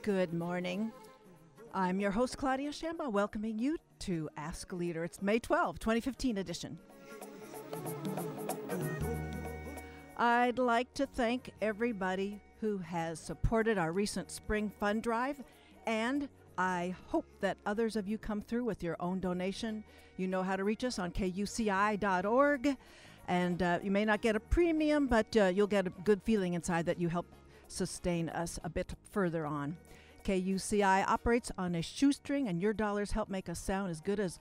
Good morning. I'm your host, Claudia Shambaugh, welcoming you to Ask a Leader. It's May 12, 2015 edition. I'd like to thank everybody who has supported our recent spring fund drive, and I hope that others of you come through with your own donation. You know how to reach us on kuci.org, and uh, you may not get a premium, but uh, you'll get a good feeling inside that you help sustain us a bit further on. KUCI operates on a shoestring, and your dollars help make us sound as good as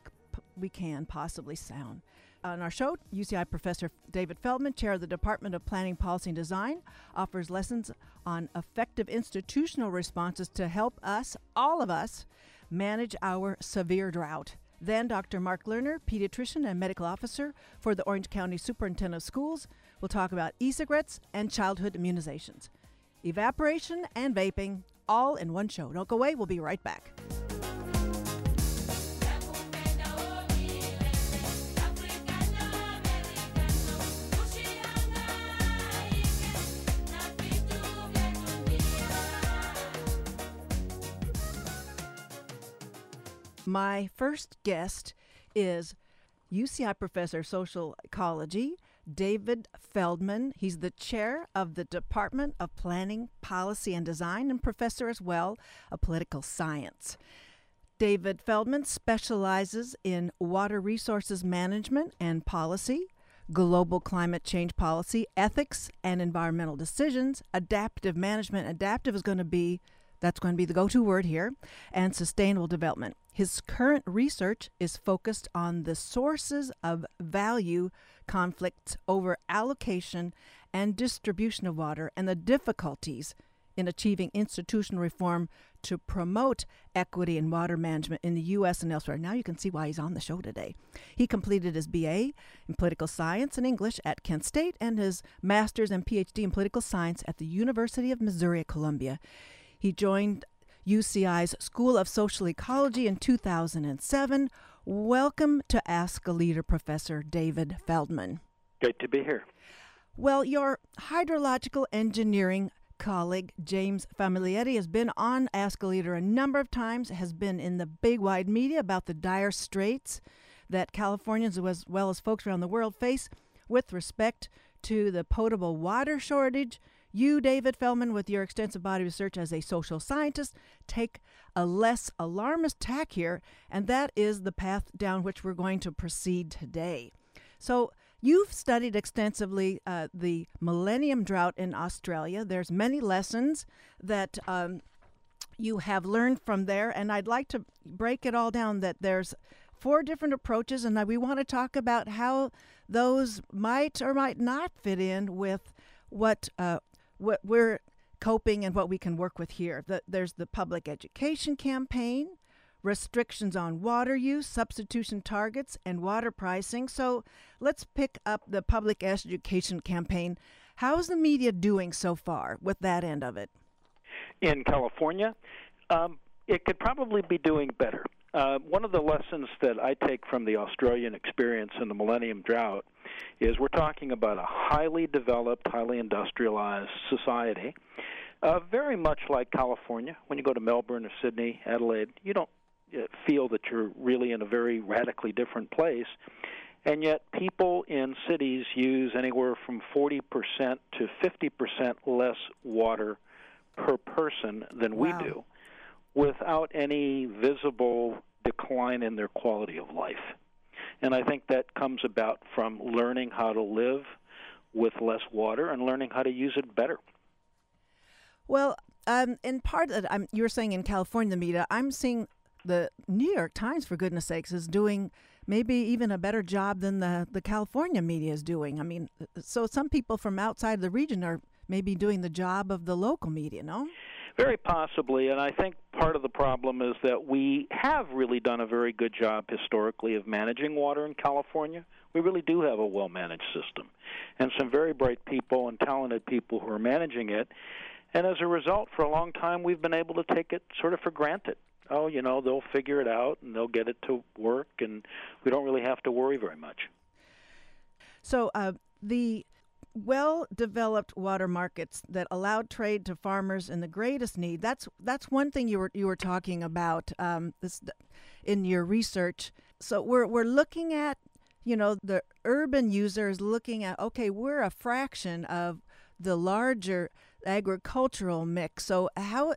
we can possibly sound. On our show, UCI Professor David Feldman, Chair of the Department of Planning, Policy, and Design, offers lessons on effective institutional responses to help us, all of us, manage our severe drought. Then Dr. Marc Lerner, pediatrician and medical officer for the Orange County Superintendent of Schools, will talk about e cigarettes and childhood immunizations, evaporation and vaping, all in one show. Don't go away, we'll be right back. My first guest is UCI professor of social ecology David Feldman. He's the chair of the Department of Planning, Policy, and Design and professor as well of political science. David Feldman specializes in water resources management and policy, global climate change policy, ethics and environmental decisions, adaptive management. Adaptive is going to be that's going to be the go to word here, and sustainable development. His current research is focused on the sources of value conflicts over allocation and distribution of water and the difficulties in achieving institutional reform to promote equity in water management in the U.S. and elsewhere. Now you can see why he's on the show today. He completed his BA in political science and English at Kent State and his master's and PhD in political science at the University of Missouri at Columbia. He joined UCI's School of Social Ecology in 2007, Welcome to Ask a Leader, Professor David Feldman. Great to be here. Well, your hydrological engineering colleague James Famiglietti has been on Ask a Leader a number of times, has been in the big wide media about the dire straits that Californians as well as folks around the world face with respect to the potable water shortage you, David Feldman, with your extensive body of research as a social scientist, take a less alarmist tack here, and that is the path down which we're going to proceed today. So, you've studied extensively uh, the millennium drought in Australia. There's many lessons that um, you have learned from there, and I'd like to break it all down that there's four different approaches, and we want to talk about how those might or might not fit in with what uh, what we're coping and what we can work with here. The, there's the public education campaign, restrictions on water use, substitution targets, and water pricing. So let's pick up the public education campaign. How is the media doing so far with that end of it? In California, um, it could probably be doing better. Uh, one of the lessons that I take from the Australian experience in the Millennium Drought is we're talking about a highly developed, highly industrialized society, uh, very much like California. When you go to Melbourne or Sydney, Adelaide, you don't uh, feel that you're really in a very radically different place. And yet, people in cities use anywhere from 40% to 50% less water per person than wow. we do without any visible decline in their quality of life. And I think that comes about from learning how to live with less water and learning how to use it better. Well, um, in part of I'm, you're saying in California, the media, I'm seeing the New York Times, for goodness sakes, is doing maybe even a better job than the, the California media is doing. I mean, so some people from outside the region are maybe doing the job of the local media, no? Very possibly, and I think part of the problem is that we have really done a very good job historically of managing water in California. We really do have a well managed system, and some very bright people and talented people who are managing it. And as a result, for a long time, we've been able to take it sort of for granted. oh, you know, they'll figure it out and they'll get it to work, and we don't really have to worry very much. So uh, the well developed water markets that allowed trade to farmers in the greatest need. That's that's one thing you were you were talking about um, this in your research. So we're we're looking at you know the urban user is looking at okay we're a fraction of the larger agricultural mix. So how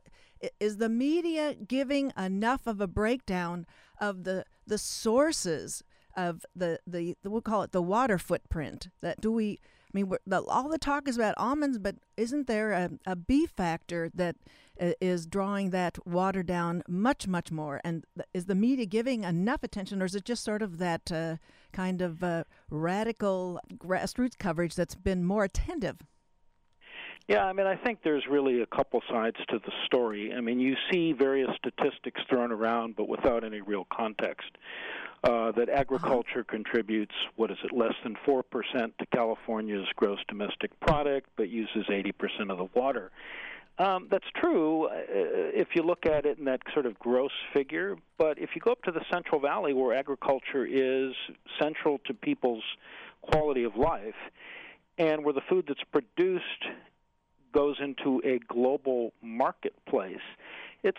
is the media giving enough of a breakdown of the the sources of the the, the we'll call it the water footprint that do we I mean, the, all the talk is about almonds, but isn't there a, a B factor that uh, is drawing that water down much, much more? And is the media giving enough attention, or is it just sort of that uh, kind of uh, radical grassroots coverage that's been more attentive? Yeah, I mean, I think there's really a couple sides to the story. I mean, you see various statistics thrown around, but without any real context. Uh, that agriculture uh-huh. contributes, what is it, less than 4% to California's gross domestic product, but uses 80% of the water. Um, that's true uh, if you look at it in that sort of gross figure, but if you go up to the Central Valley where agriculture is central to people's quality of life, and where the food that's produced goes into a global marketplace, it's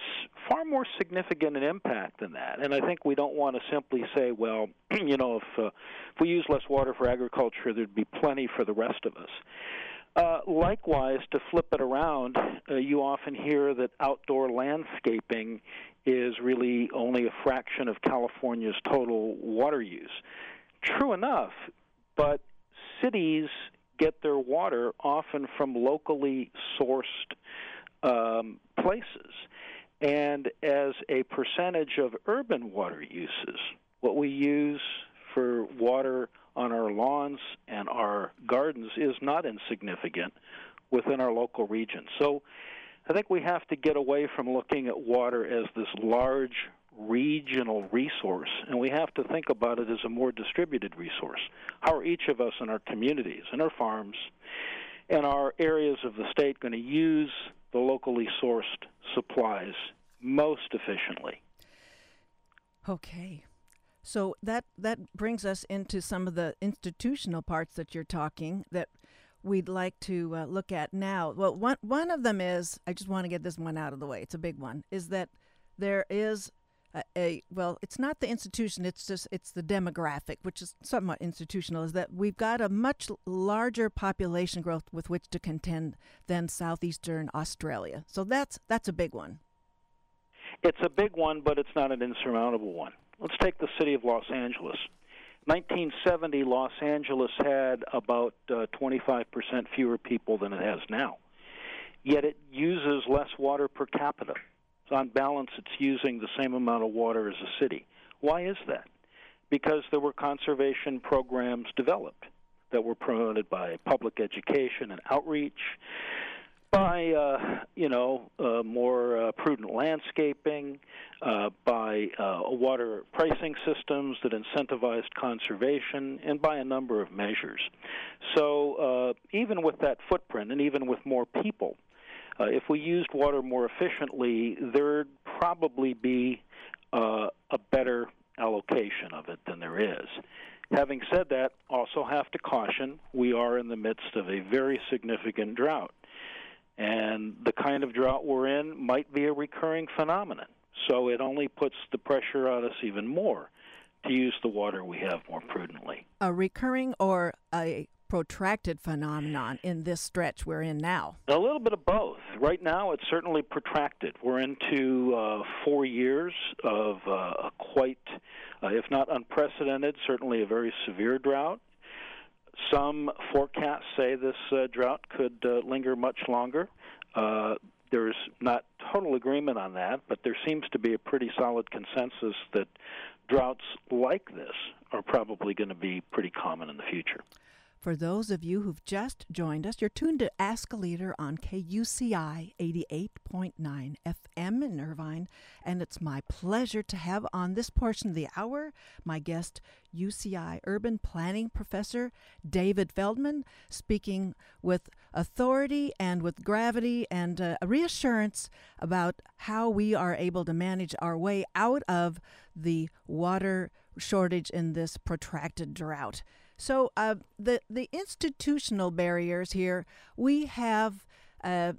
far more significant an impact than that. And I think we don't want to simply say, well, you know, if uh, if we use less water for agriculture, there'd be plenty for the rest of us. Uh, likewise, to flip it around, uh, you often hear that outdoor landscaping is really only a fraction of California's total water use. True enough, but cities get their water often from locally sourced um, places. And as a percentage of urban water uses, what we use for water on our lawns and our gardens is not insignificant within our local region. So I think we have to get away from looking at water as this large regional resource, and we have to think about it as a more distributed resource. How are each of us in our communities, in our farms, and our areas of the state going to use the locally sourced supplies most efficiently. Okay. So that that brings us into some of the institutional parts that you're talking that we'd like to uh, look at now. Well, one one of them is I just want to get this one out of the way. It's a big one. Is that there is a, a, well, it's not the institution. It's just it's the demographic, which is somewhat institutional. Is that we've got a much larger population growth with which to contend than southeastern Australia. So that's that's a big one. It's a big one, but it's not an insurmountable one. Let's take the city of Los Angeles. 1970, Los Angeles had about uh, 25% fewer people than it has now. Yet it uses less water per capita. On balance, it's using the same amount of water as a city. Why is that? Because there were conservation programs developed that were promoted by public education and outreach, by uh, you know uh, more uh, prudent landscaping, uh, by uh, water pricing systems that incentivized conservation, and by a number of measures. So uh, even with that footprint, and even with more people, Uh, if we used water more efficiently, there'd probably be uh, a better allocation of it than there is. Having said that, also have to caution we are in the midst of a very significant drought. And the kind of drought we're in might be a recurring phenomenon. So it only puts the pressure on us even more to use the water we have more prudently. A recurring or a protracted phenomenon in this stretch we're in now? A little bit of both. Right now, it's certainly protracted. We're into uh, four years of uh, a quite, uh, if not unprecedented, certainly a very severe drought. Some forecasts say this uh, drought could uh, linger much longer. Uh, there's not total agreement on that, but there seems to be a pretty solid consensus that droughts like this are probably going to be pretty common in the future. For those of you who've just joined us, you're tuned to Ask a Leader on KUCI 88.9 FM in Irvine, and it's my pleasure to have on this portion of the hour my guest, UCI urban planning professor David Feldman, speaking with authority and with gravity and uh, reassurance about how we are able to manage our way out of the water shortage in this protracted drought. So uh, the the institutional barriers here, we have. Uh,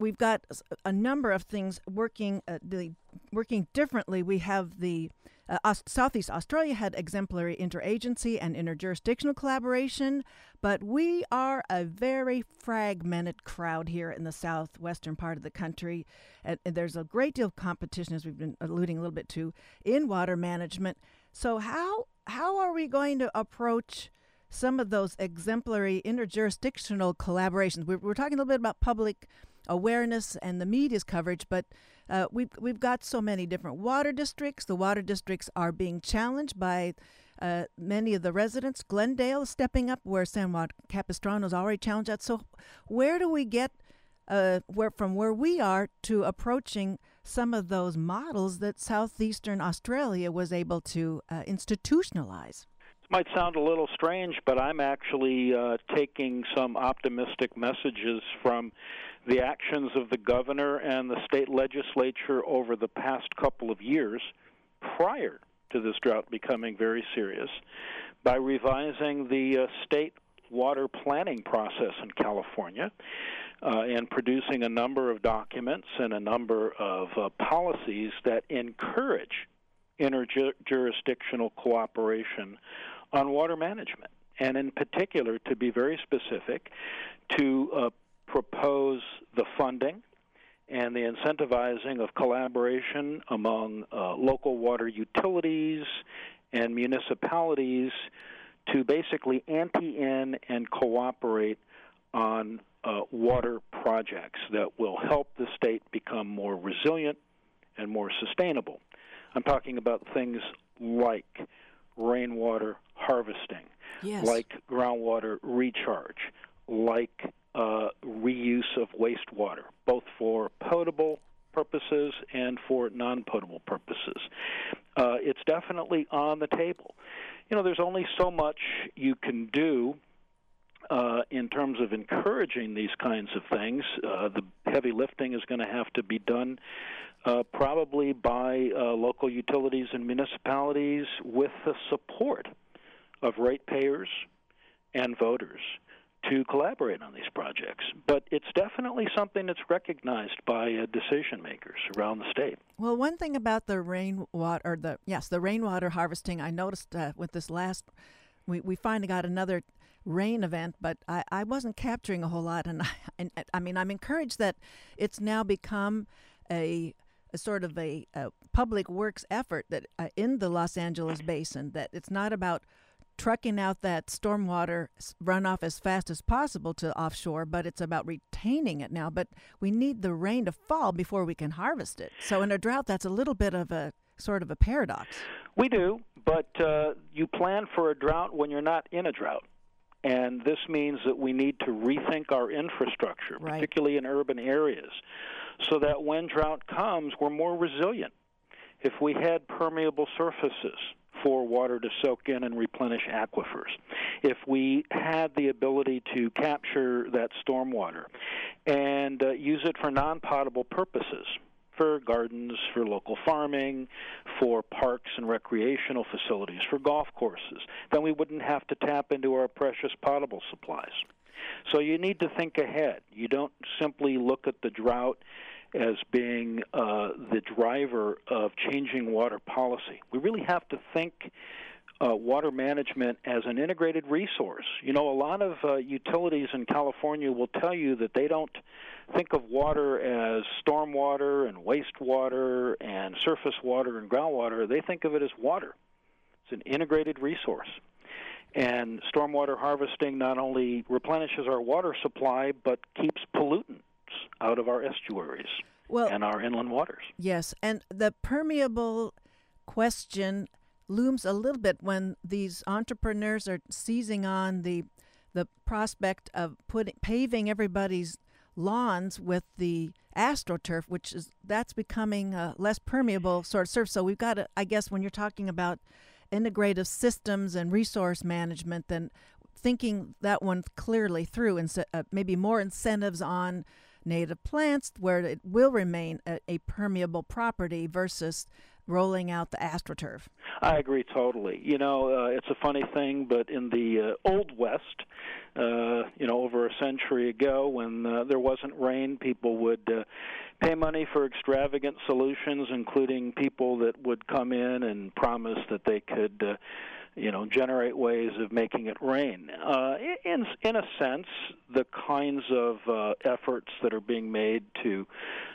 we've got a number of things working uh, the, working differently. We have the uh, Southeast Australia had exemplary interagency and interjurisdictional collaboration, but we are a very fragmented crowd here in the southwestern part of the country. And, and there's a great deal of competition, as we've been alluding a little bit to, in water management. So how how are we going to approach some of those exemplary interjurisdictional collaborations? We're, we're talking a little bit about public awareness and the media's coverage, but uh, we've we've got so many different water districts. The water districts are being challenged by uh, many of the residents. Glendale is stepping up, where San Juan Capistrano is already challenged at. So, where do we get uh, where from where we are to approaching some of those models that southeastern Australia was able to uh, institutionalize. This might sound a little strange, but I'm actually uh, taking some optimistic messages from the actions of the governor and the state legislature over the past couple of years prior to this drought becoming very serious by revising the uh, state water planning process in California uh, and producing a number of documents and a number of uh, policies that encourage interjurisdictional cooperation on water management. And in particular, to be very specific, to uh, propose the funding and the incentivizing of collaboration among uh, local water utilities and municipalities to basically ante in and cooperate on uh, water projects that will help the state become more resilient and more sustainable. I'm talking about things like rainwater harvesting, yes. like groundwater recharge, like uh, reuse of wastewater, both for potable purposes and for non potable purposes. Uh, it's definitely on the table. You know, there's only so much you can do uh, in terms of encouraging these kinds of things. Uh, the heavy lifting is going to have to be done uh, probably by uh, local utilities and municipalities with the support of ratepayers and voters to collaborate on these projects. But it's definitely something that's recognized by uh, decision makers around the state. Well, one thing about the rainwater, or the yes, the rainwater harvesting, I noticed uh, with this last, we we finally got another rain event, but I, I wasn't capturing a whole lot, and I, and I mean I'm encouraged that it's now become a a sort of a, a public works effort that uh, in the Los Angeles basin that it's not about trucking out that stormwater runoff as fast as possible to offshore, but it's about retaining it now. But we need the rain to fall before we can harvest it. So in a drought, that's a little bit of a sort of a paradox. We do, but uh, you plan for a drought when you're not in a drought. And this means that we need to rethink our infrastructure, right. particularly in urban areas, so that when drought comes, we're more resilient. If we had permeable surfaces, for water to soak in and replenish aquifers. If we had the ability to capture that stormwater and uh, use it for non potable purposes, for gardens, for local farming, for parks and recreational facilities, for golf courses, then we wouldn't have to tap into our precious potable supplies. So you need to think ahead. You don't simply look at the drought as being uh, the driver of changing water policy. We really have to think uh, water management as an integrated resource. You know, a lot of uh, utilities in California will tell you that they don't think of water as stormwater and wastewater and surface water and groundwater. They think of it as water. It's an integrated resource. And stormwater harvesting not only replenishes our water supply, but keeps pollutants out of our estuaries well, and our inland waters. Yes, and the permeable question looms a little bit when these entrepreneurs are seizing on the the prospect of putting paving everybody's lawns with the astroturf, which is that's becoming a less permeable sort of surface. So we've got to, I guess, when you're talking about integrative systems and resource management, then thinking that one clearly through and uh, maybe more incentives on native plants where it will remain a, a permeable property versus rolling out the astroturf. I agree totally. You know, uh, it's a funny thing, but in the uh, old west, uh, you know, over a century ago, when uh, there wasn't rain, people would uh, pay money for extravagant solutions, including people that would come in and promise that they could. Uh, you know, generate ways of making it rain. Uh, in in a sense, the kinds of uh, efforts that are being made to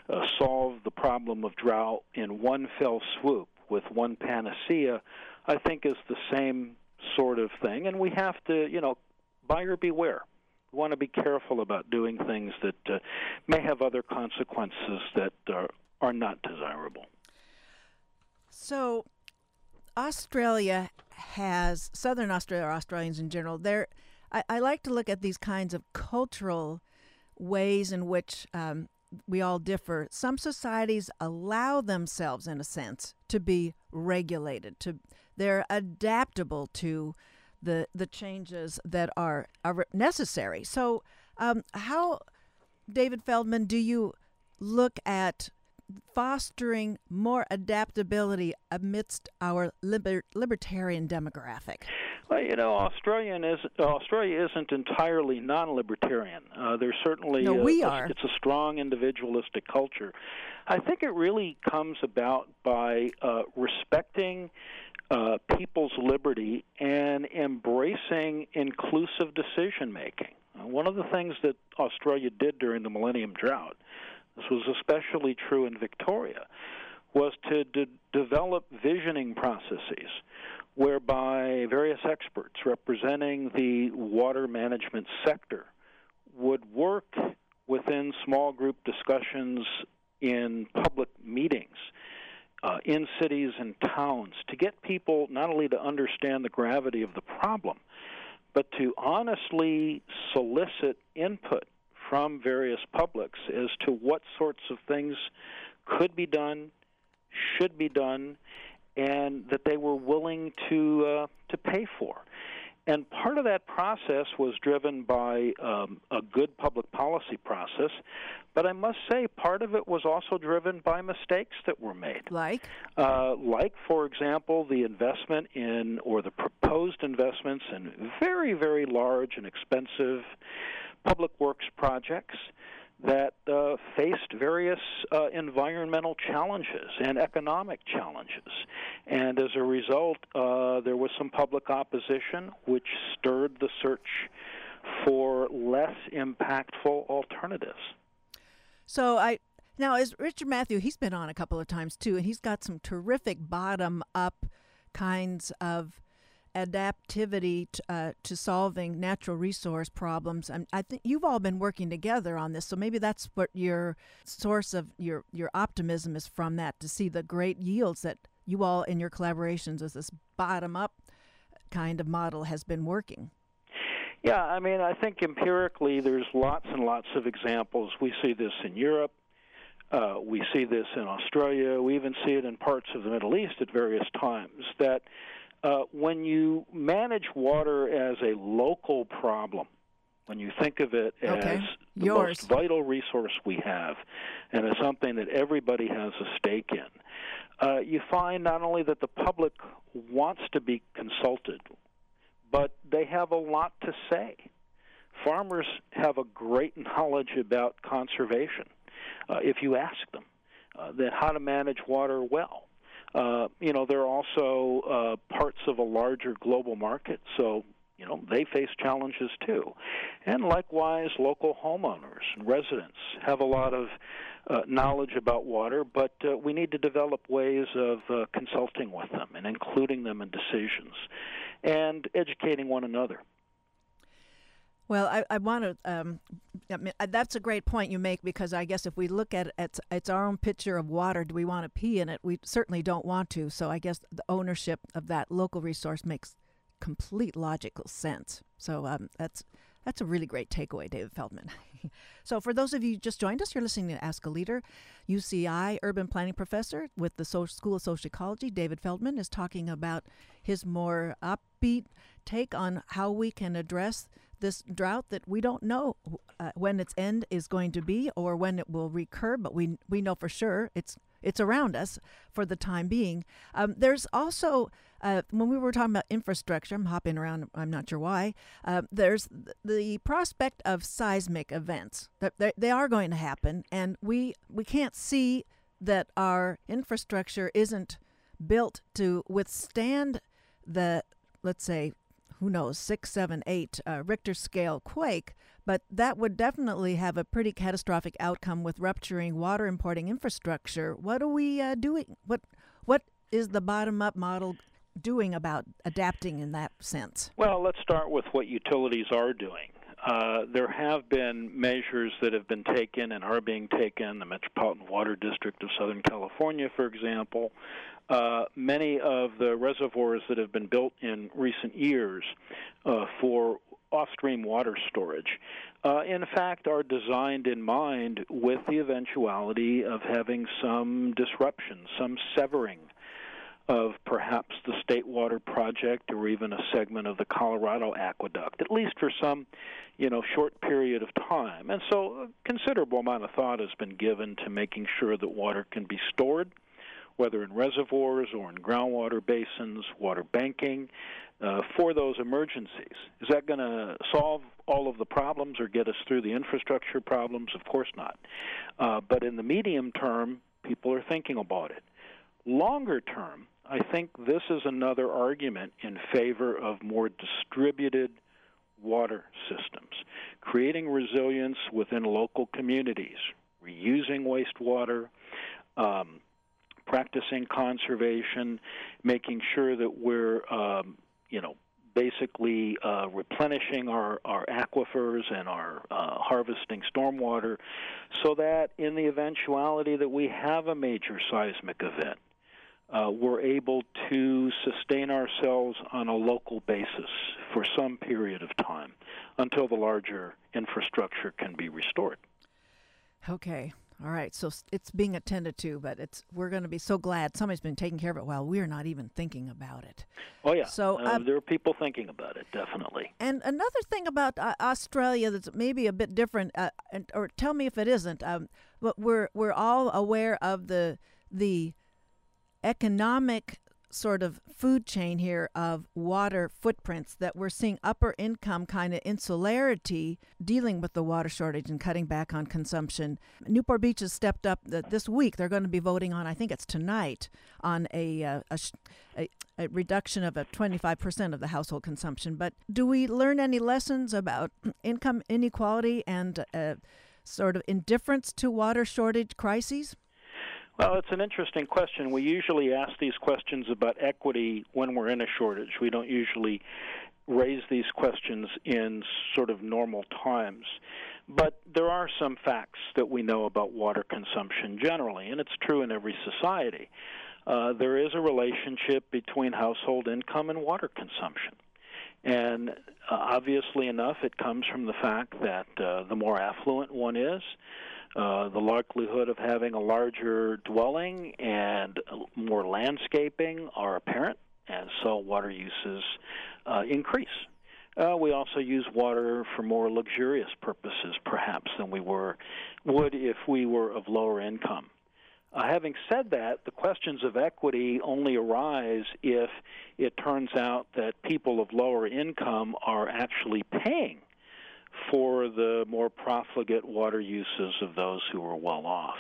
uh, solve the problem of drought in one fell swoop with one panacea, I think is the same sort of thing. And we have to, you know, buyer beware. We want to be careful about doing things that uh, may have other consequences that are, are not desirable. So, Australia has Southern Australia, or Australians in general. There, I, I, like to look at these kinds of cultural ways in which um, we all differ. Some societies allow themselves, in a sense, to be regulated. To they're adaptable to the the changes that are are necessary. So, um, how, David Feldman, do you look at fostering more adaptability amidst our liber- libertarian demographic? Well, you know, Australian is Australia isn't entirely non-libertarian. Uh, there's certainly no, we a, are. it's a strong individualistic culture. I think it really comes about by uh, respecting uh, people's liberty and embracing inclusive decision making. Uh, one of the things that Australia did during the Millennium Drought this was especially true in Victoria, was to de- develop visioning processes whereby various experts representing the water management sector would work within small group discussions in public meetings uh, in cities and towns to get people not only to understand the gravity of the problem, but to honestly solicit input from various publics as to what sorts of things could be done, should be done, and that they were willing to uh, to pay for. And part of that process was driven by um, a good public policy process, but I must say part of it was also driven by mistakes that were made. Like, uh, like for example, the investment in or the proposed investments in very very large and expensive public works projects that uh, faced various uh, environmental challenges and economic challenges. And as a result, uh, there was some public opposition, which stirred the search for less impactful alternatives. So I. Now, as Richard Matthew, he's been on a couple of times too, and he's got some terrific bottom up kinds of adaptivity to, uh, to solving natural resource problems. And I think you've all been working together on this, so maybe that's what your source of your your optimism is from that to see the great yields that you all in your collaborations as this bottom up kind of model has been working. Yeah, I mean, I think empirically there's lots and lots of examples. We see this in Europe. Uh, we see this in Australia. We even see it in parts of the Middle East at various times. That uh, when you manage water as a local problem, when you think of it as okay. the Yours. most vital resource we have, and as something that everybody has a stake in, uh, you find not only that the public wants to be consulted, but they have a lot to say. Farmers have a great knowledge about conservation uh, if you ask them uh, that how to manage water well. Uh, you know, they're also uh, parts of a larger global market, so you know they face challenges too. And likewise, local homeowners and residents have a lot of uh, knowledge about water, but uh, we need to develop ways of uh, consulting with them and including them in decisions and educating one another. Well, I, I want to. Um, I mean, uh, that's a great point you make because I guess if we look at it, it's, our own pitcher of water. Do we want to pee in it? We certainly don't want to. So I guess the ownership of that local resource makes complete logical sense. So um, that's That's a really great takeaway, David Feldman. so, for those of you just joined us, you're listening to Ask a Leader. UCI urban planning professor with the School of Social Ecology, David Feldman, is talking about his more upbeat take on how we can address this drought that we don't know uh, when its end is going to be or when it will recur, but we we know for sure it's it's around us for the time being. Um, there's also uh, when we were talking about infrastructure, I'm hopping around. I'm not sure why. Uh, there's the prospect of seismic events that they are going to happen, and we we can't see that our infrastructure isn't built to withstand the let's say who knows six seven eight uh, richter scale quake but that would definitely have a pretty catastrophic outcome with rupturing water importing infrastructure what are we uh, doing what what is the bottom up model doing about adapting in that sense? Well, let's start with what utilities are doing. Uh, there have been measures that have been taken and are being taken. The Metropolitan Water District of Southern California, for example, uh, many of the reservoirs that have been built in recent years uh, for off-stream water storage, uh, in fact, are designed in mind with the eventuality of having some disruption, some severing of perhaps the State Water Project or even a segment of the Colorado Aqueduct, at least for some, you know, short period of time. And so a considerable amount of thought has been given to making sure that water can be stored, whether in reservoirs or in groundwater basins, water banking, uh, for those emergencies. Is that going to solve all of the problems or get us through the infrastructure problems? Of course not. Uh, but in the medium term, people are thinking about it. Longer term, I think this is another argument in favor of more distributed water systems, creating resilience within local communities, reusing wastewater, um, practicing conservation, making sure that we're, um, you know, basically uh, replenishing our, our aquifers and our uh, harvesting stormwater so that in the eventuality that we have a major seismic event, uh, we're able to sustain ourselves on a local basis for some period of time until the larger infrastructure can be restored. Okay. All right. So it's being attended to, but it's we're going to be so glad somebody's been taking care of it while we're not even thinking about it. Oh yeah. So uh, um, there are people thinking about it, definitely. And another thing about uh, Australia that's maybe a bit different, uh, and, or tell me if it isn't. Um, but we're we're all aware of the the economic sort of food chain here of water footprints that we're seeing upper income kind of insularity dealing with the water shortage and cutting back on consumption. Newport Beach has stepped up this week. They're going to be voting on, I think it's tonight, on a, uh, a, a, a reduction of a 25% of the household consumption. But do we learn any lessons about income inequality and uh, sort of indifference to water shortage crises? Well, it's an interesting question. We usually ask these questions about equity when we're in a shortage. We don't usually raise these questions in sort of normal times. But there are some facts that we know about water consumption generally, and it's true in every society. Uh, there is a relationship between household income and water consumption. And uh, obviously enough, it comes from the fact that uh, the more affluent one is, uh, the likelihood of having a larger dwelling and more landscaping are apparent, and so water uses uh, increase. Uh, we also use water for more luxurious purposes, perhaps, than we were would if we were of lower income. Uh, having said that, the questions of equity only arise if it turns out that people of lower income are actually paying for the more profligate water uses of those who are well off.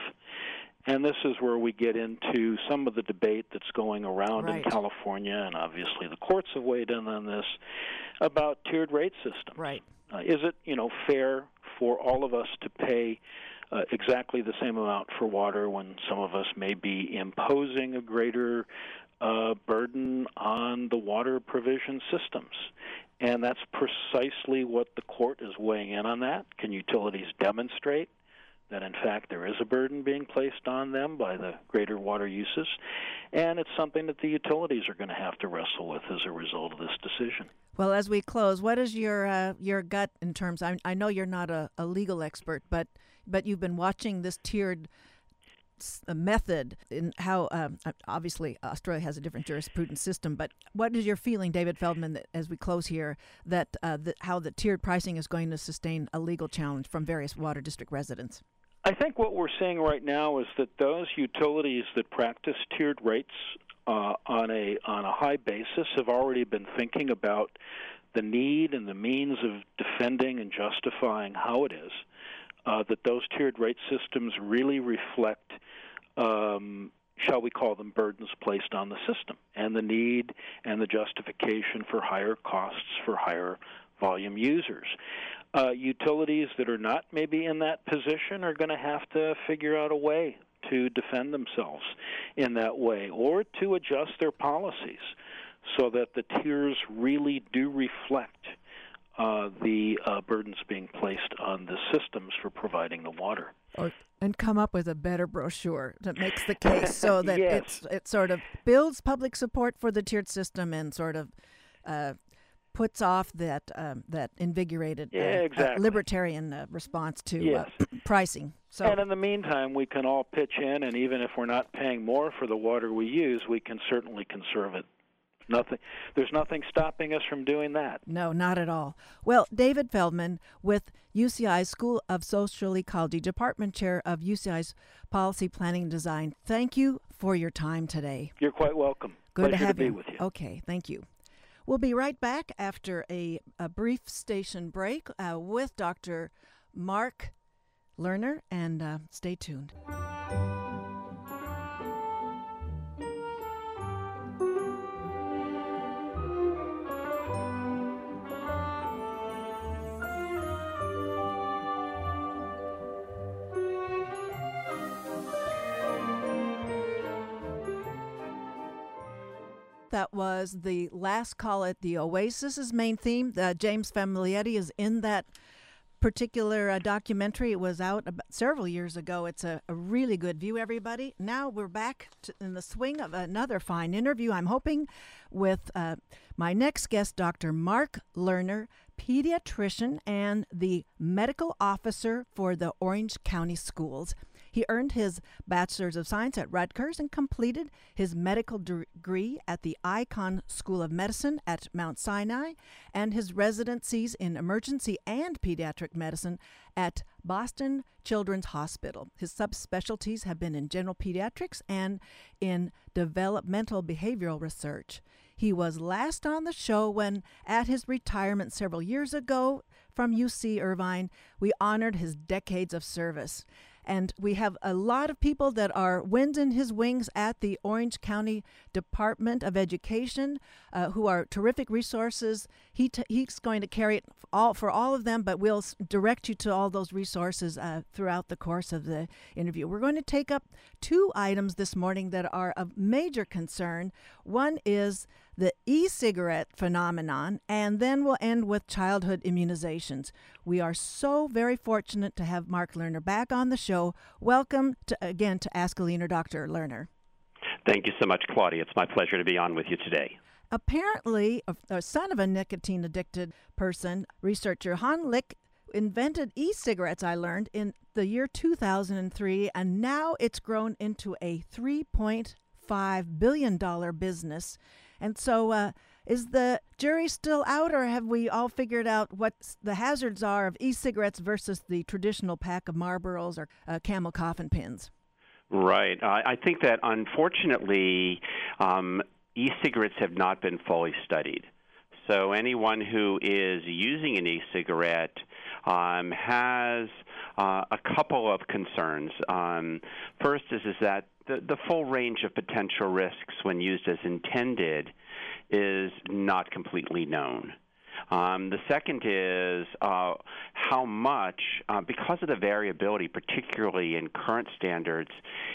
And this is where we get into some of the debate that's going around right. in California, and obviously the courts have weighed in on this about tiered rate systems. Right. Uh, is it, you know, fair for all of us to pay uh, exactly the same amount for water when some of us may be imposing a greater uh, burden on the water provision systems? And that's precisely what the court is weighing in on that. Can utilities demonstrate that in fact there is a burden being placed on them by the greater water uses, and it's something that the utilities are going to have to wrestle with as a result of this decision. Well, as we close, what is your uh, your gut in terms? I, I know you're not a, a legal expert, but but you've been watching this tiered method in how um, obviously Australia has a different jurisprudence system, but what is your feeling, David Feldman, that, as we close here, that uh, the, how the tiered pricing is going to sustain a legal challenge from various water district residents? I think what we're seeing right now is that those utilities that practice tiered rates uh, on a on a high basis have already been thinking about the need and the means of defending and justifying how it is uh, that those tiered rate systems really reflect, um, shall we call them, burdens placed on the system and the need and the justification for higher costs for higher volume users. Uh, utilities that are not maybe in that position are going to have to figure out a way to defend themselves in that way or to adjust their policies so that the tiers really do reflect uh, the uh, burdens being placed on the systems for providing the water. Or, and come up with a better brochure that makes the case so that yes. it sort of builds public support for the tiered system and sort of uh, puts off that um, that invigorated uh, yeah, exactly. libertarian uh, response to yes. pricing. So, and in the meantime, we can all pitch in, and even if we're not paying more for the water we use, we can certainly conserve it. Nothing. There's nothing stopping us from doing that. No, not at all. Well, David Feldman with UCI School of Social Ecology, Department Chair of UCI's Policy Planning and Design. Thank you for your time today. You're quite welcome. Good Pleasure to have to you. with you. Okay, thank you. We'll be right back after a, a brief station break uh, with Dr. Marc Lerner, and uh, stay tuned. That was the last call at the Oasis's main theme. Uh, James Famiglietti is in that particular uh, documentary. It was out several years ago. It's a, a, really good view, everybody. Now we're back to, in the swing of another fine interview, I'm hoping, with uh, my next guest, Dr. Marc Lerner, pediatrician and the medical officer for the Orange County Schools. He earned his Bachelor's of Science at Rutgers and completed his medical degree at the Icahn School of Medicine at Mount Sinai and his residencies in emergency and pediatric medicine at Boston Children's Hospital. His subspecialties have been in general pediatrics and in developmental behavioral research. He was last on the show when, at his retirement several years ago from UC Irvine, we honored his decades of service. And we have a lot of people that are wind in his wings at the Orange County Department of Education uh, who are terrific resources. He he's going to carry it all for all of them, but we'll direct you to all those resources uh, throughout the course of the interview. We're going to take up two items this morning that are of major concern. One is the e cigarette phenomenon, and then we'll end with childhood immunizations. We are so very fortunate to have Marc Lerner back on the show. Welcome to, again to Ask a Leaner Dr. Lerner. Thank you so much, Claudia. It's my pleasure to be on with you today. Apparently, a, a son of a nicotine addicted person, researcher Hon Lik invented e cigarettes, I learned, in the year 2003, and now it's grown into a $3.5 billion business. And so, uh, is the jury still out, or have we all figured out what the hazards are of e-cigarettes versus the traditional pack of Marlboros or uh, Camel coffin pins? Right. Uh, I think that unfortunately, um, e-cigarettes have not been fully studied. So anyone who is using an e-cigarette um, has uh, a couple of concerns. Um, first is is that the, the full range of potential risks when used as intended is not completely known. Um, the second is uh, how much, uh, because of the variability, particularly in current standards,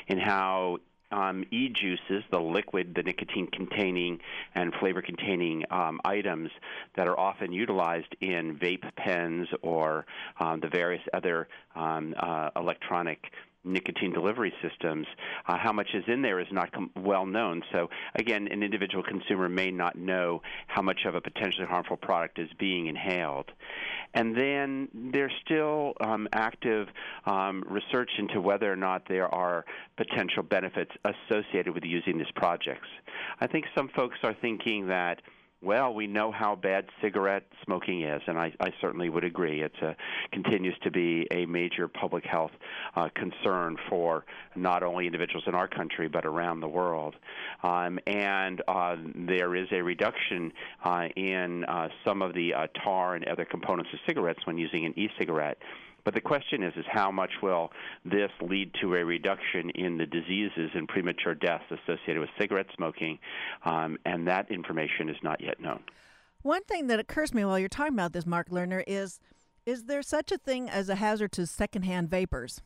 in how um, e juices, the liquid, the nicotine containing and flavor containing um, items that are often utilized in vape pens or um, the various other um, uh, electronic nicotine delivery systems, uh, how much is in there is not com- well known. So, again, an individual consumer may not know how much of a potentially harmful product is being inhaled. And then there's still um, active um, research into whether or not there are potential benefits associated with using these projects. I think some folks are thinking that well, we know how bad cigarette smoking is, and I, I certainly would agree. It continues to be a major public health uh, concern for not only individuals in our country but around the world. Um, and uh, there is a reduction uh, in uh, some of the uh, tar and other components of cigarettes when using an e-cigarette. But the question is, is how much will this lead to a reduction in the diseases and premature deaths associated with cigarette smoking? Um, and that information is not yet known. One thing that occurs to me while you're talking about this, Marc Lerner, is is there such a thing as a hazard to secondhand vapors?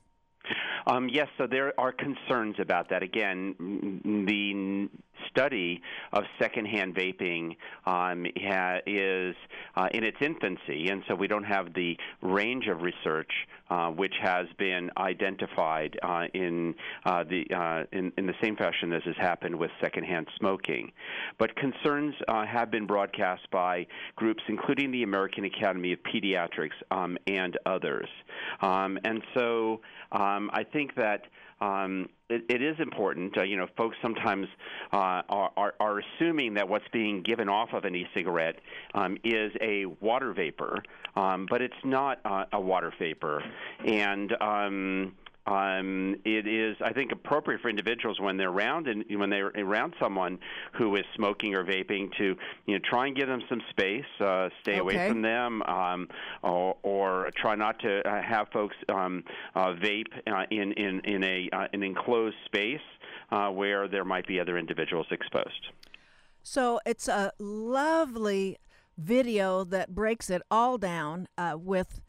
Um, yes, so there are concerns about that. Again, the study of secondhand vaping um, ha- is uh, in its infancy, and so we don't have the range of research uh, which has been identified uh, in, uh, the, uh, in, in the same fashion as has happened with secondhand smoking. But concerns uh, have been broadcast by groups, including the American Academy of Pediatrics um, and others. Um, and so um, I think that um, it, it is important. Uh, you know, folks sometimes uh, are, are, are assuming that what's being given off of an e-cigarette um, is a water vapor, um, but it's not uh, a water vapor, and um, um, it is, I think, appropriate for individuals when they're around and when they're around someone who is smoking or vaping to, you know, try and give them some space, uh, stay okay. away from them, um, or, or, try not to uh, have folks um, uh, vape uh, in in in a uh, an enclosed space uh, where there might be other individuals exposed. So it's a lovely video that breaks it all down with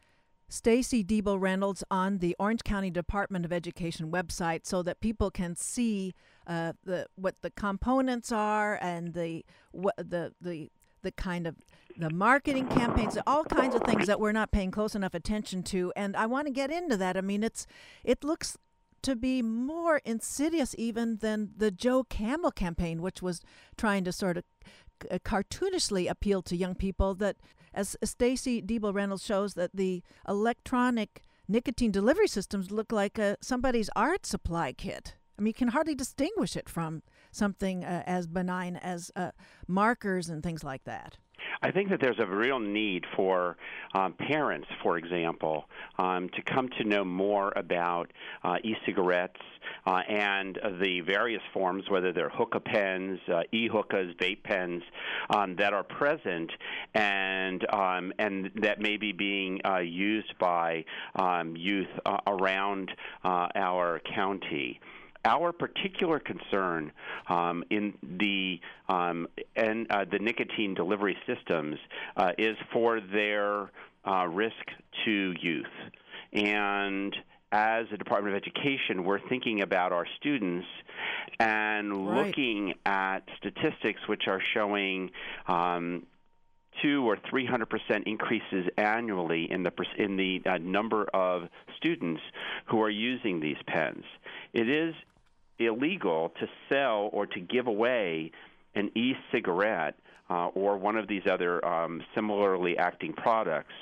Stacy Debo Reynolds on the Orange County Department of Education website so that people can see uh, the what the components are and the what the the the kind of the marketing campaigns, all kinds of things that we're not paying close enough attention to. And I want to get into that. I mean, it's it looks to be more insidious even than the Joe Camel campaign, which was trying to sort of cartoonishly appeal to young people that as Stacy Debo Reynolds shows that the electronic nicotine delivery systems look like a, somebody's art supply kit. I mean, you can hardly distinguish it from something uh, as benign as uh, markers and things like that. I think that there's a real need for um, parents, for example, um, to come to know more about uh, e-cigarettes uh, and the various forms, whether they're hookah pens, uh, e-hookahs, vape pens, um, that are present and um, and that may be being uh, used by um, youth uh, around uh, our county our particular concern um, in the um, and uh, the nicotine delivery systems uh, is for their uh, risk to youth and as a Department of Education, we're thinking about our students and right. looking at statistics which are showing um, two or three hundred percent increases annually in the in the uh, number of students who are using these pens. It is illegal to sell or to give away an e-cigarette uh, or one of these other um, similarly acting products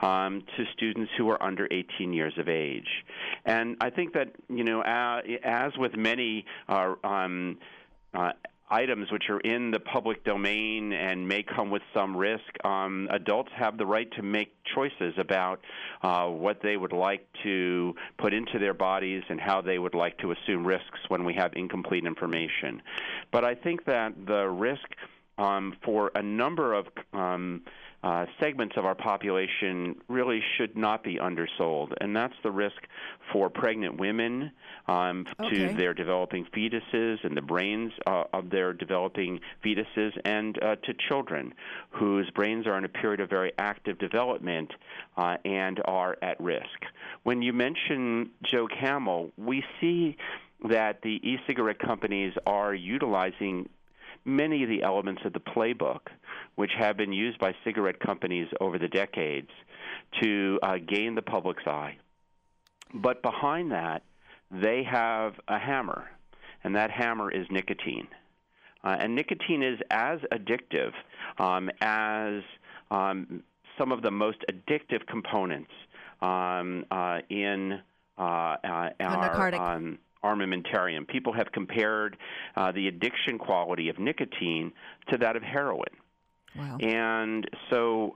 um, to students who are under 18 years of age. And I think that you know, uh, as with many uh, um, uh, items which are in the public domain and may come with some risk, um, adults have the right to make choices about uh, what they would like to put into their bodies and how they would like to assume risks when we have incomplete information. But I think that the risk um, for a number of um, uh, segments of our population really should not be undersold, and that's the risk for pregnant women um, okay. to their developing fetuses and the brains uh, of their developing fetuses, and uh, to children whose brains are in a period of very active development uh, and are at risk. When you mention Joe Camel, we see that the e cigarette companies are utilizing many of the elements of the playbook, which have been used by cigarette companies over the decades to uh, gain the public's eye. But behind that, they have a hammer, and that hammer is nicotine. Uh, and nicotine is as addictive um, as um, some of the most addictive components um, uh, in uh, uh our um, armamentarium. People have compared uh, the addiction quality of nicotine to that of heroin. Wow. And so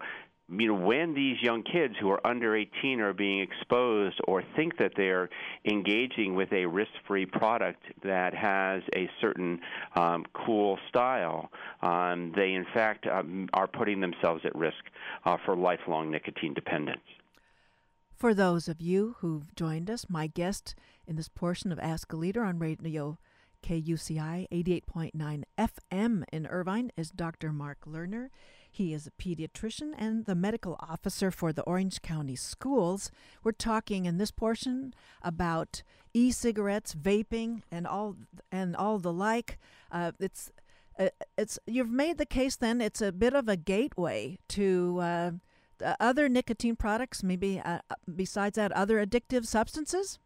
you know, when these young kids who are under 18 are being exposed or think that they're engaging with a risk free product that has a certain um, cool style, um, they in fact um, are putting themselves at risk uh, for lifelong nicotine dependence. For those of you who've joined us, my guest in this portion of Ask a Leader on Radio KUCI 88.9 FM in Irvine is Dr. Marc Lerner. He is a pediatrician and the medical officer for the Orange County Schools. We're talking in this portion about e-cigarettes, vaping, and all and all the like. Uh, it's uh, it's you've made the case. Then it's a bit of a gateway to. Uh, other nicotine products, maybe uh, besides that, other addictive substances?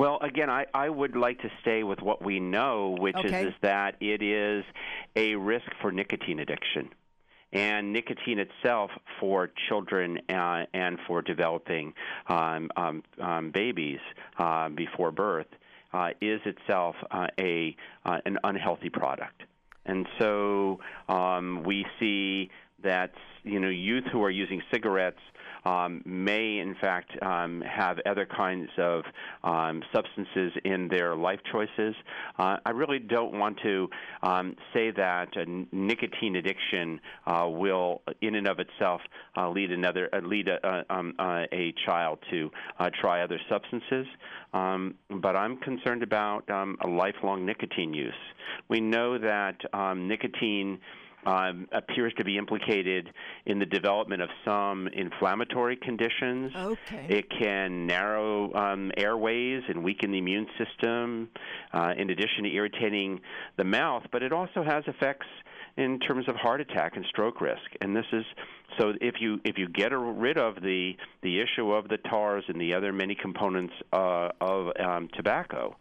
Well, again, I, I would like to stay with what we know, which okay. is, is that it is a risk for nicotine addiction and nicotine itself for children uh, and for developing um, um, um, babies uh, before birth uh, is itself uh, a uh, an unhealthy product. And so um, we see that you know youth who are using cigarettes um, may in fact um, have other kinds of um, substances in their life choices. Uh, I really don't want to um, say that nicotine addiction uh, will, in and of itself, uh, lead another uh, lead a, um, uh, a child to uh, try other substances. Um, but I'm concerned about a lifelong nicotine use. We know that nicotine um, appears to be implicated in the development of some inflammatory conditions. Okay. It can narrow um, airways and weaken the immune system, uh, in addition to irritating the mouth, but it also has effects in terms of heart attack and stroke risk. And this is so if you if you get rid of the the issue of the tars and the other many components uh, of um, tobacco,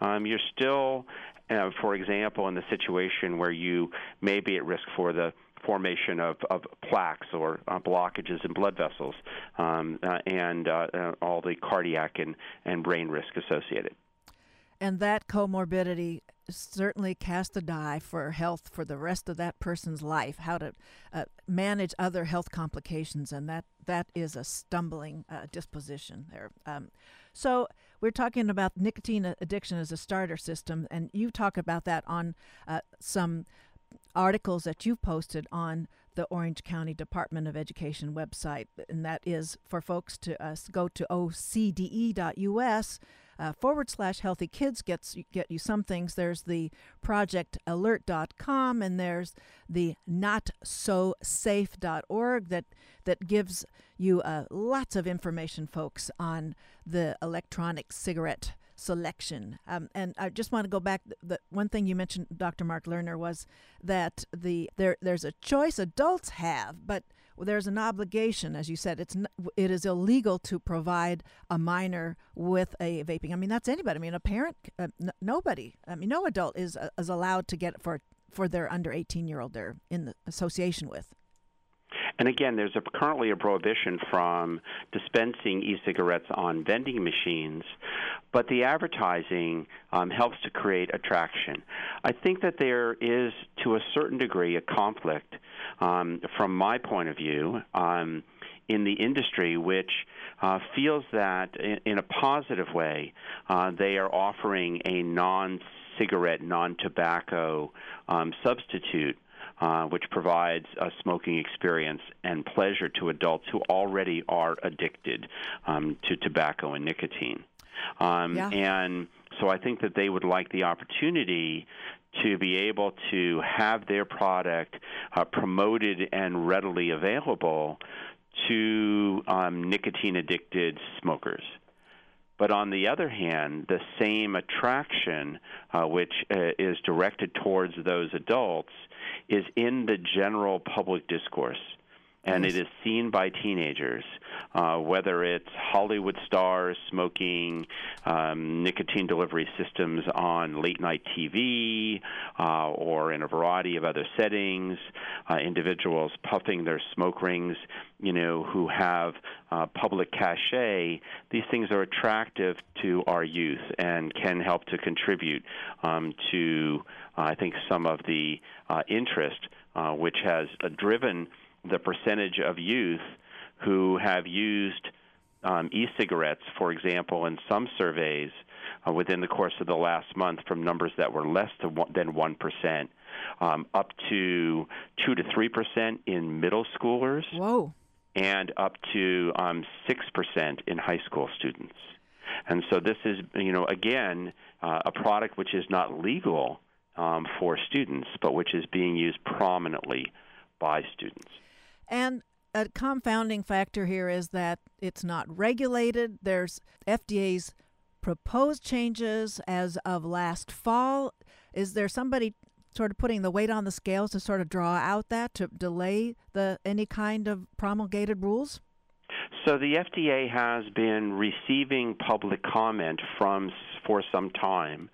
um, you're still uh, for example, in the situation where you may be at risk for the formation of, of plaques or uh, blockages in blood vessels um, uh, and uh, uh, all the cardiac and, and brain risk associated. And that comorbidity certainly cast a die for health for the rest of that person's life, how to uh, manage other health complications, and that, that is a stumbling disposition there. Um, so we're talking about nicotine addiction as a starter system, and you talk about that on uh, some articles that you've posted on the Orange County Department of Education website, and that is for folks to uh, go to ocde.us uh, forward slash healthy kids gets get you some things. There's the projectalert.com and there's the notsosafe.org that that gives you uh, lots of information, folks, on the electronic cigarette selection. Um, and I just want to go back. The one thing you mentioned, Dr. Marc Lerner, was that the there there's a choice adults have, but there's an obligation, as you said. It's it is illegal to provide a minor with a vaping. I mean, that's anybody. I mean, a parent, uh, n- nobody. I mean, no adult is uh, is allowed to get it for for their under 18 year old they're in the association with. And again, there's a, currently a prohibition from dispensing e-cigarettes on vending machines, but the advertising um, helps to create attraction. I think that there is, to a certain degree, a conflict um, from my point of view. Um, in the industry, which uh, feels that in, in, a positive way, uh, they are offering a non cigarette, non tobacco um, substitute uh, which provides a smoking experience and pleasure to adults who already are addicted um, to tobacco and nicotine. Um, yeah. And so I think that they would like the opportunity to be able to have their product uh, promoted and readily available to um, nicotine addicted smokers. But on the other hand, the same attraction, uh, which uh, is directed towards those adults, is in the general public discourse and it is seen by teenagers, uh, whether it's Hollywood stars smoking um, nicotine delivery systems on late night TV uh, or in a variety of other settings, uh, individuals puffing their smoke rings, you know, who have uh, public cachet. These things are attractive to our youth and can help to contribute um, to, uh, I think, some of the uh, interest which has driven the percentage of youth who have used um, e-cigarettes, for example, in some surveys uh, within the course of the last month, from numbers that were less than one percent, um, up to two to three percent in middle schoolers. Whoa! And up to um, six um, percent in high school students. And so this is, you know, again, uh, a product which is not legal um, for students, but which is being used prominently by students. And a confounding factor here is that it's not regulated. There's FDA's proposed changes as of last fall. Is there somebody sort of putting the weight on the scales to sort of draw out that to delay the any kind of promulgated rules? So the FDA has been receiving public comment from for some time,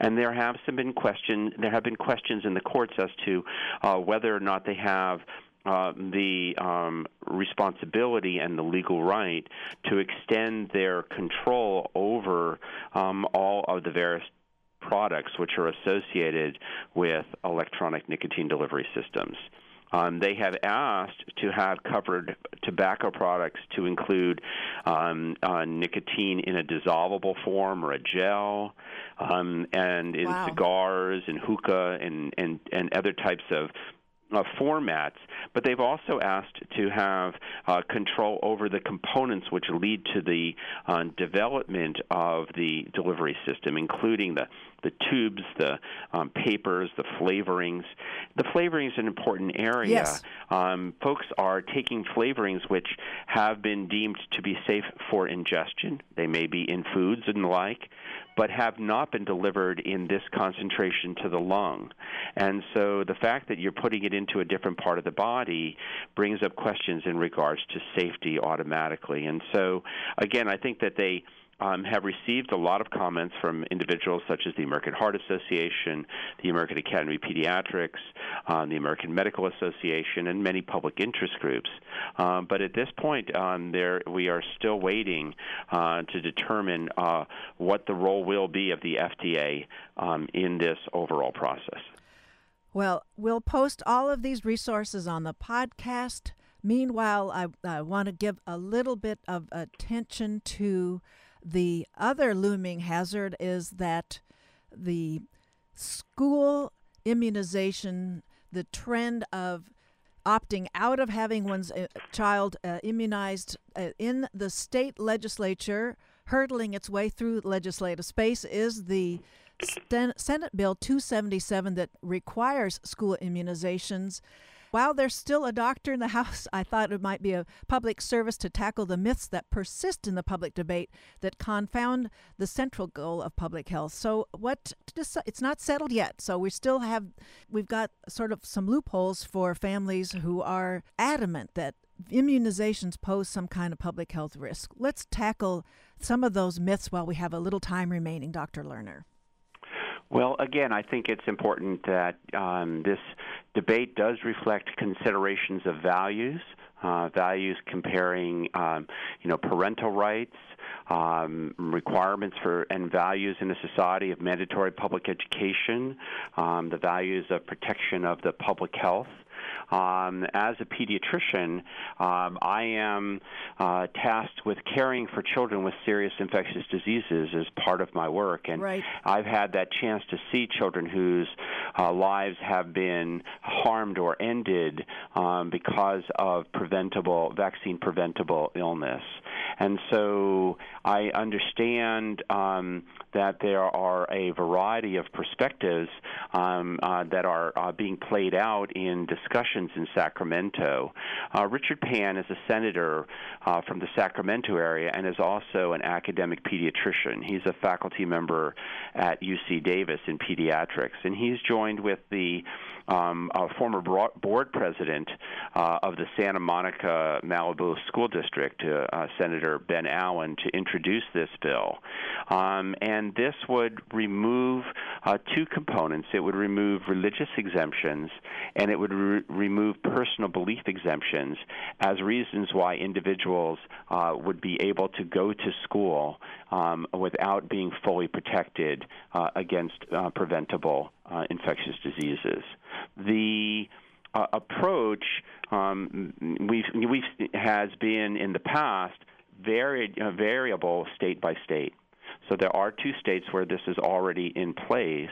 and there have some been question there have been questions in the courts as to uh, whether or not they have uh, the um, responsibility and the legal right to extend their control over um, all of the various products which are associated with electronic nicotine delivery systems. Um, they have asked to have covered tobacco products to include um, uh, nicotine in a dissolvable form or a gel, um, and in wow. cigars and hookah and, and, and other types of uh, formats, but they've also asked to have uh, control over the components which lead to the uh, development of the delivery system, including the the tubes, the um, papers, the flavorings. The flavoring is an important area. Yes. Um, folks are taking flavorings which have been deemed to be safe for ingestion. They may be in foods and the like, but have not been delivered in this concentration to the lung. And so the fact that you're putting it into a different part of the body brings up questions in regards to safety automatically. And so, again, I think that they um, have received a lot of comments from individuals such as the American Heart Association, the American Academy of Pediatrics, um, the American Medical Association, and many public interest groups. Um, but at this point, um, there we are still waiting uh, to determine uh, what the role will be of the FDA um, in this overall process. Well, we'll post all of these resources on the podcast. Meanwhile, I, I want to give a little bit of attention to the other looming hazard is that the school immunization, the trend of opting out of having one's uh, child uh, immunized uh, in the state legislature, hurtling its way through legislative space, is the Senate Bill 277 that requires school immunizations. While there's still a doctor in the House, I thought it might be a public service to tackle the myths that persist in the public debate that confound the central goal of public health. So, what it's not settled yet. So, we still have, we've got sort of some loopholes for families who are adamant that immunizations pose some kind of public health risk. Let's tackle some of those myths while we have a little time remaining, Dr. Lerner. Well, again, I think it's important that um, this debate does reflect considerations of values, uh, values comparing, um, you know, parental rights, um, requirements for and values in a society of mandatory public education, um, the values of protection of the public health. Um, as a pediatrician, um, I am uh, tasked with caring for children with serious infectious diseases as part of my work, and right. I've had that chance to see children whose uh, lives have been harmed or ended um, because of preventable vaccine preventable illness. And so I understand um, that there are a variety of perspectives um, uh, that are uh, being played out in discussions in Sacramento. Uh, Richard Pan is a senator uh, from the Sacramento area and is also an academic pediatrician. He's a faculty member at UC Davis in pediatrics, and he's joined with the um, former board president uh, of the Santa Monica Malibu School District, uh, uh, Senator Ben Allen, to introduce this bill. Um, and this would remove uh, two components. It would remove religious exemptions, and it would re- remove personal belief exemptions as reasons why individuals uh, would be able to go to school um, without being fully protected uh, against preventable infectious diseases. The uh, approach um, we've, we've, has been in the past very uh, variable state by state. So there are two states where this is already in place.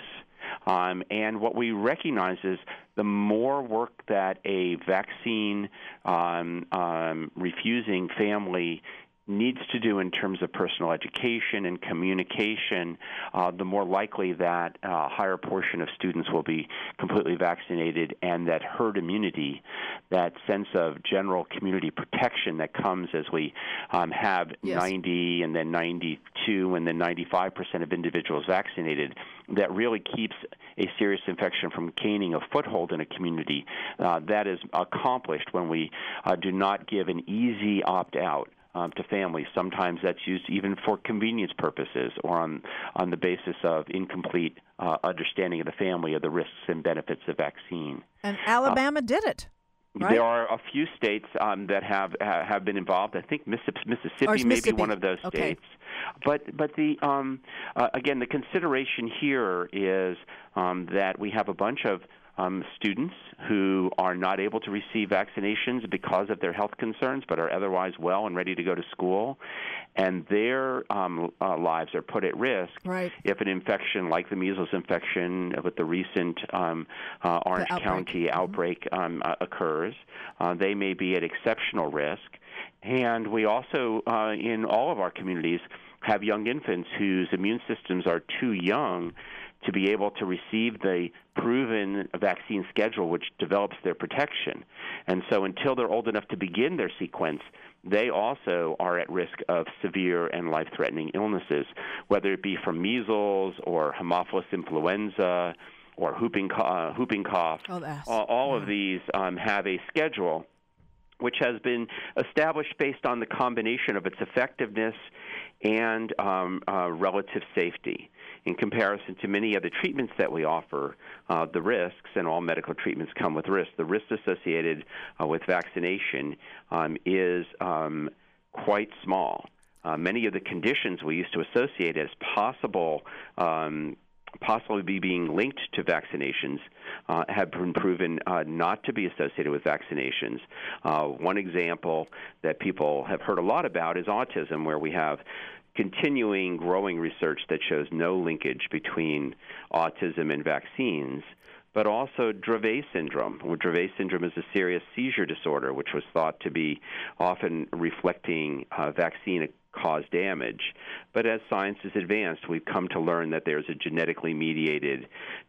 Um, and what we recognize is the more work that a vaccine um, um, refusing family needs to do in terms of personal education and communication, uh, the more likely that a uh, higher portion of students will be completely vaccinated, and that herd immunity, that sense of general community protection that comes as we um, have yes. 90 and then 92 and then 95 percent of individuals vaccinated, that really keeps a serious infection from gaining a foothold in a community. Uh, that is accomplished when we uh, do not give an easy opt out um, to families. Sometimes that's used even for convenience purposes or on on the basis of incomplete uh, understanding of the family of the risks and benefits of vaccine. And Alabama uh, did it. Right? There are a few states um, that have have been involved. I think Mississippi, Mississippi may be one of those okay. states. But but the um, uh, again the consideration here is um, that we have a bunch of um, students who are not able to receive vaccinations because of their health concerns, but are otherwise well and ready to go to school, and their um, uh, lives are put at risk right. if an infection like the measles infection with the recent um, uh, Orange outbreak. County mm-hmm. outbreak um, uh, occurs. Uh, they may be at exceptional risk, and we also, uh, in all of our communities, have young infants whose immune systems are too young to be able to receive the proven vaccine schedule which develops their protection. And so until they're old enough to begin their sequence, they also are at risk of severe and life threatening illnesses, whether it be from measles or Haemophilus influenza or whooping, uh, whooping cough. Oh, all, all yeah. of these um, have a schedule which has been established based on the combination of its effectiveness and um, uh, relative safety. In comparison to many other treatments that we offer, uh, the risks, and all medical treatments come with risks, the risk associated uh, with vaccination um, is um, quite small. Uh, many of the conditions we used to associate as possible um, possibly be being linked to vaccinations uh, have been proven uh, not to be associated with vaccinations. Uh, one example that people have heard a lot about is autism, where we have continuing growing research that shows no linkage between autism and vaccines but also Dravet syndrome. Dravet syndrome is a serious seizure disorder, which was thought to be often reflecting uh, vaccine caused damage. But as science has advanced, we've come to learn that there's a genetically mediated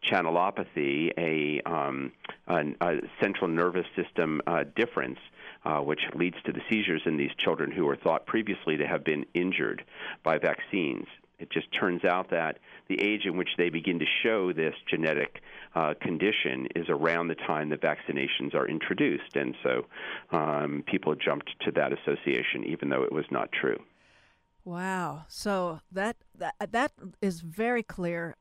channelopathy, a, um, a, a central nervous system uh, difference. Uh, which leads to the seizures in these children who were thought previously to have been injured by vaccines. It just turns out that the age in which they begin to show this genetic uh, condition is around the time that vaccinations are introduced. And so um, people jumped to that association, even though it was not true. Wow. So that, that, uh, that is very clear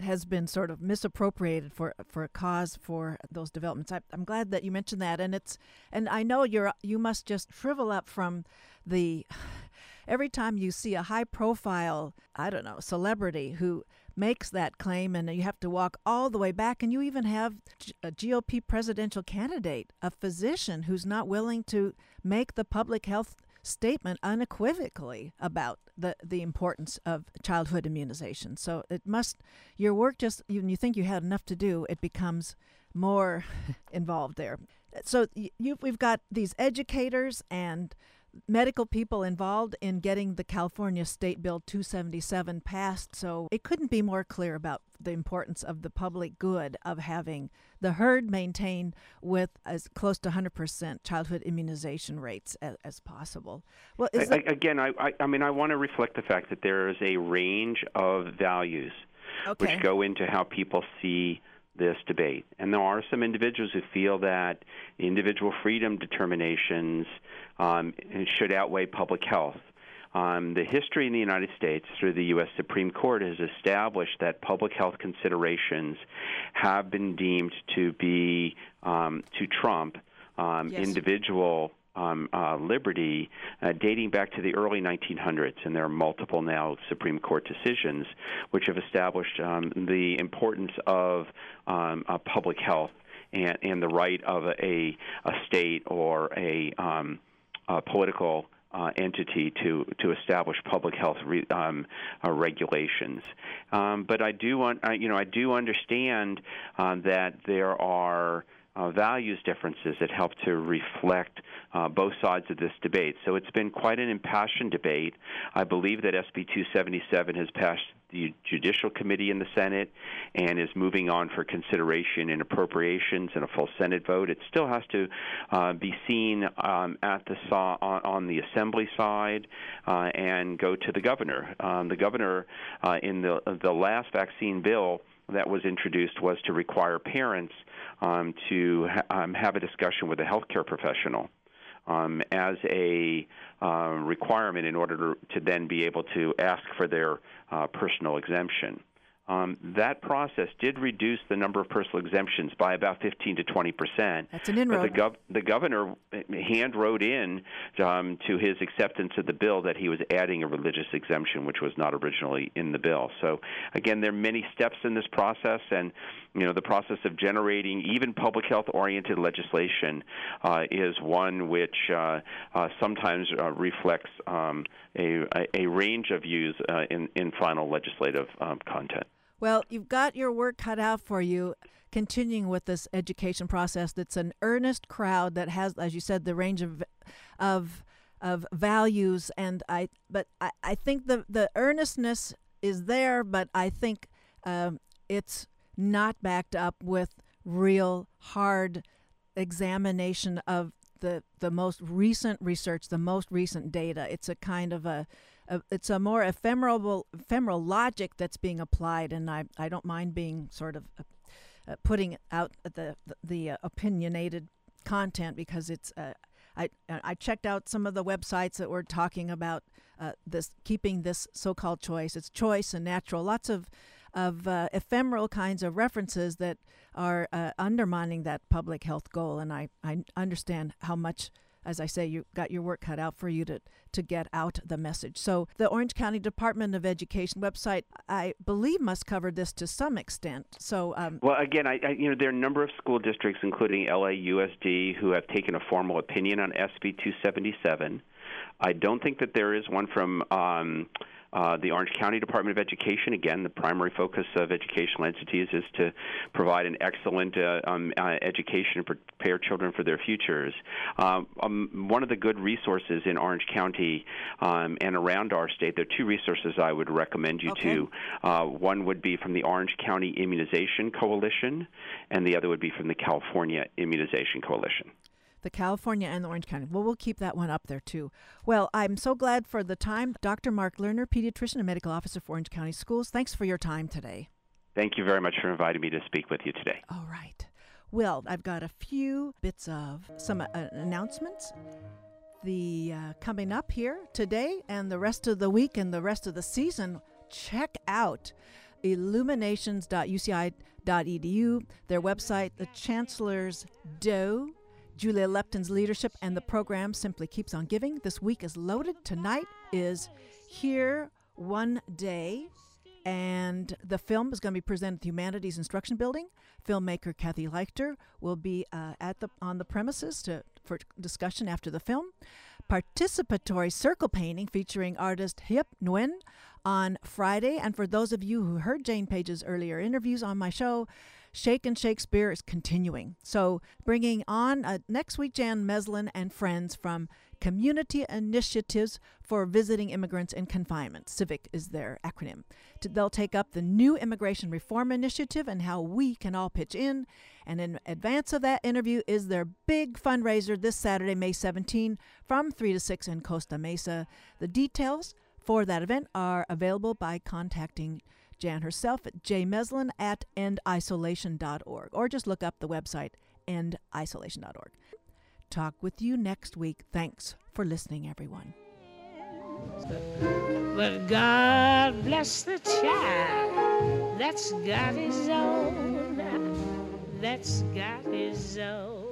has been sort of misappropriated for for a cause for those developments. I, am glad that you mentioned that, and it's and I know you're uh, you must just shrivel up from the every time you see a high profile, I don't know, celebrity who makes that claim, and you have to walk all the way back, and you even have a GOP presidential candidate, a physician who's not willing to make the public health statement unequivocally about the, the importance of childhood immunization. So it must, your work just, when you think you had enough to do, it becomes more involved there. So you, we've got these educators and medical people involved in getting the California State Bill 277 passed. So it couldn't be more clear about the importance of the public good of having the herd maintained with as close to 100% childhood immunization rates as, as possible. Well, I, the, again, I, I, I mean, I want to reflect the fact that there is a range of values okay. which go into how people see this debate. And there are some individuals who feel that individual freedom determinations um, should outweigh public health. Um, the history in the United States through the U.S. Supreme Court has established that public health considerations have been deemed to be um, to trump um, yes. individual um, uh, liberty uh, dating back to the early 1900s, and there are multiple now Supreme Court decisions which have established um, the importance of um, uh, public health and, and the right of a, a state or a, um, a political uh, entity to to establish public health re, um, uh, regulations. Um, but I do want, uh, you know, I do understand uh, that there are uh, values differences that help to reflect uh, both sides of this debate. So it's been quite an impassioned debate. I believe that SB 277 has passed the Judicial Committee in the Senate and is moving on for consideration in appropriations and a full Senate vote. It still has to uh, be seen um, at the on, on, the Assembly side uh, and go to the governor. Um, the governor uh, in the the last vaccine bill that was introduced was to require parents um, to ha- um, have a discussion with a healthcare professional um, as a uh, requirement in order to, to, then be able to ask for their uh, personal exemption um, that process did reduce the number of personal exemptions by about 15 to 20 percent. That's an inroad. But the, gov- the governor hand wrote in um, to his acceptance of the bill that he was adding a religious exemption, which was not originally in the bill. So again, there are many steps in this process, and you know the process of generating even public health oriented legislation uh, is one which uh, uh, sometimes uh, reflects um, a, a, range of views uh, in in final legislative um, content. Well, you've got your work cut out for you continuing with this education process that's an earnest crowd that has as you said the range of of of values. And I but I, I think the the earnestness is there but I think um, it's not backed up with real hard examination of the the most recent research the most recent data. It's a kind of a uh, it's a more ephemeral ephemeral logic that's being applied, and I I don't mind being sort of uh, uh putting out the the, the uh, opinionated content because it's. Uh, I I checked out some of the websites that were talking about uh, this keeping this so-called choice. It's choice and natural. Lots of of ephemeral kinds of references that are undermining that public health goal, and I I understand how much as I say, you got your work cut out for you to, to get out the message. So the Orange County Department of Education website, I believe, must cover this to some extent. So, um, well, again, I, I, you know there are a number of school districts, including LAUSD, who have taken a formal opinion on SB 277. I don't think that there is one from. Um, uh, the Orange County Department of Education, again, the primary focus of educational entities is to provide an excellent uh, um, uh, education and prepare children for their futures. Um, um, one of the good resources in Orange County um, and around our state, there are two resources I would recommend you okay. to. Uh, one would be from the Orange County Immunization Coalition, and the other would be from the California Immunization Coalition the California and the Orange County. Well, we'll keep that one up there too. Well, I'm so glad for the time. Dr. Marc Lerner, pediatrician and medical officer for Orange County Schools. Thanks for your time today. Thank you very much for inviting me to speak with you today. All right. Well, I've got a few bits of some uh, announcements. The uh, coming up here today and the rest of the week and the rest of the season. Check out illuminations.uci.edu, their website, the Chancellor's Doe Julia Lupton's leadership and the program simply keeps on giving. This week is loaded. Tonight is Here One Day, and the film is going to be presented at the Humanities Instruction Building. Filmmaker Kathy Leichter will be uh, at the on the premises to for discussion after the film. Participatory circle painting featuring artist Hip Nguyen on Friday. And for those of you who heard Jane Page's earlier interviews on my show, Shake and Shakespeare is continuing. So, bringing on uh, next week Jan Meslin and friends from Community Initiatives for Visiting Immigrants in Confinement. CIVIC is their acronym. They'll take up the new Immigration Reform Initiative and how we can all pitch in. And in advance of that interview is their big fundraiser this Saturday, May 17, from 3 to 6 in Costa Mesa. The details for that event are available by contacting Jan herself at jmeslin at endisolation.org or just look up the website endisolation.org. Talk with you next week. Thanks for listening, everyone. But God bless the child that's got his own, that's got his own.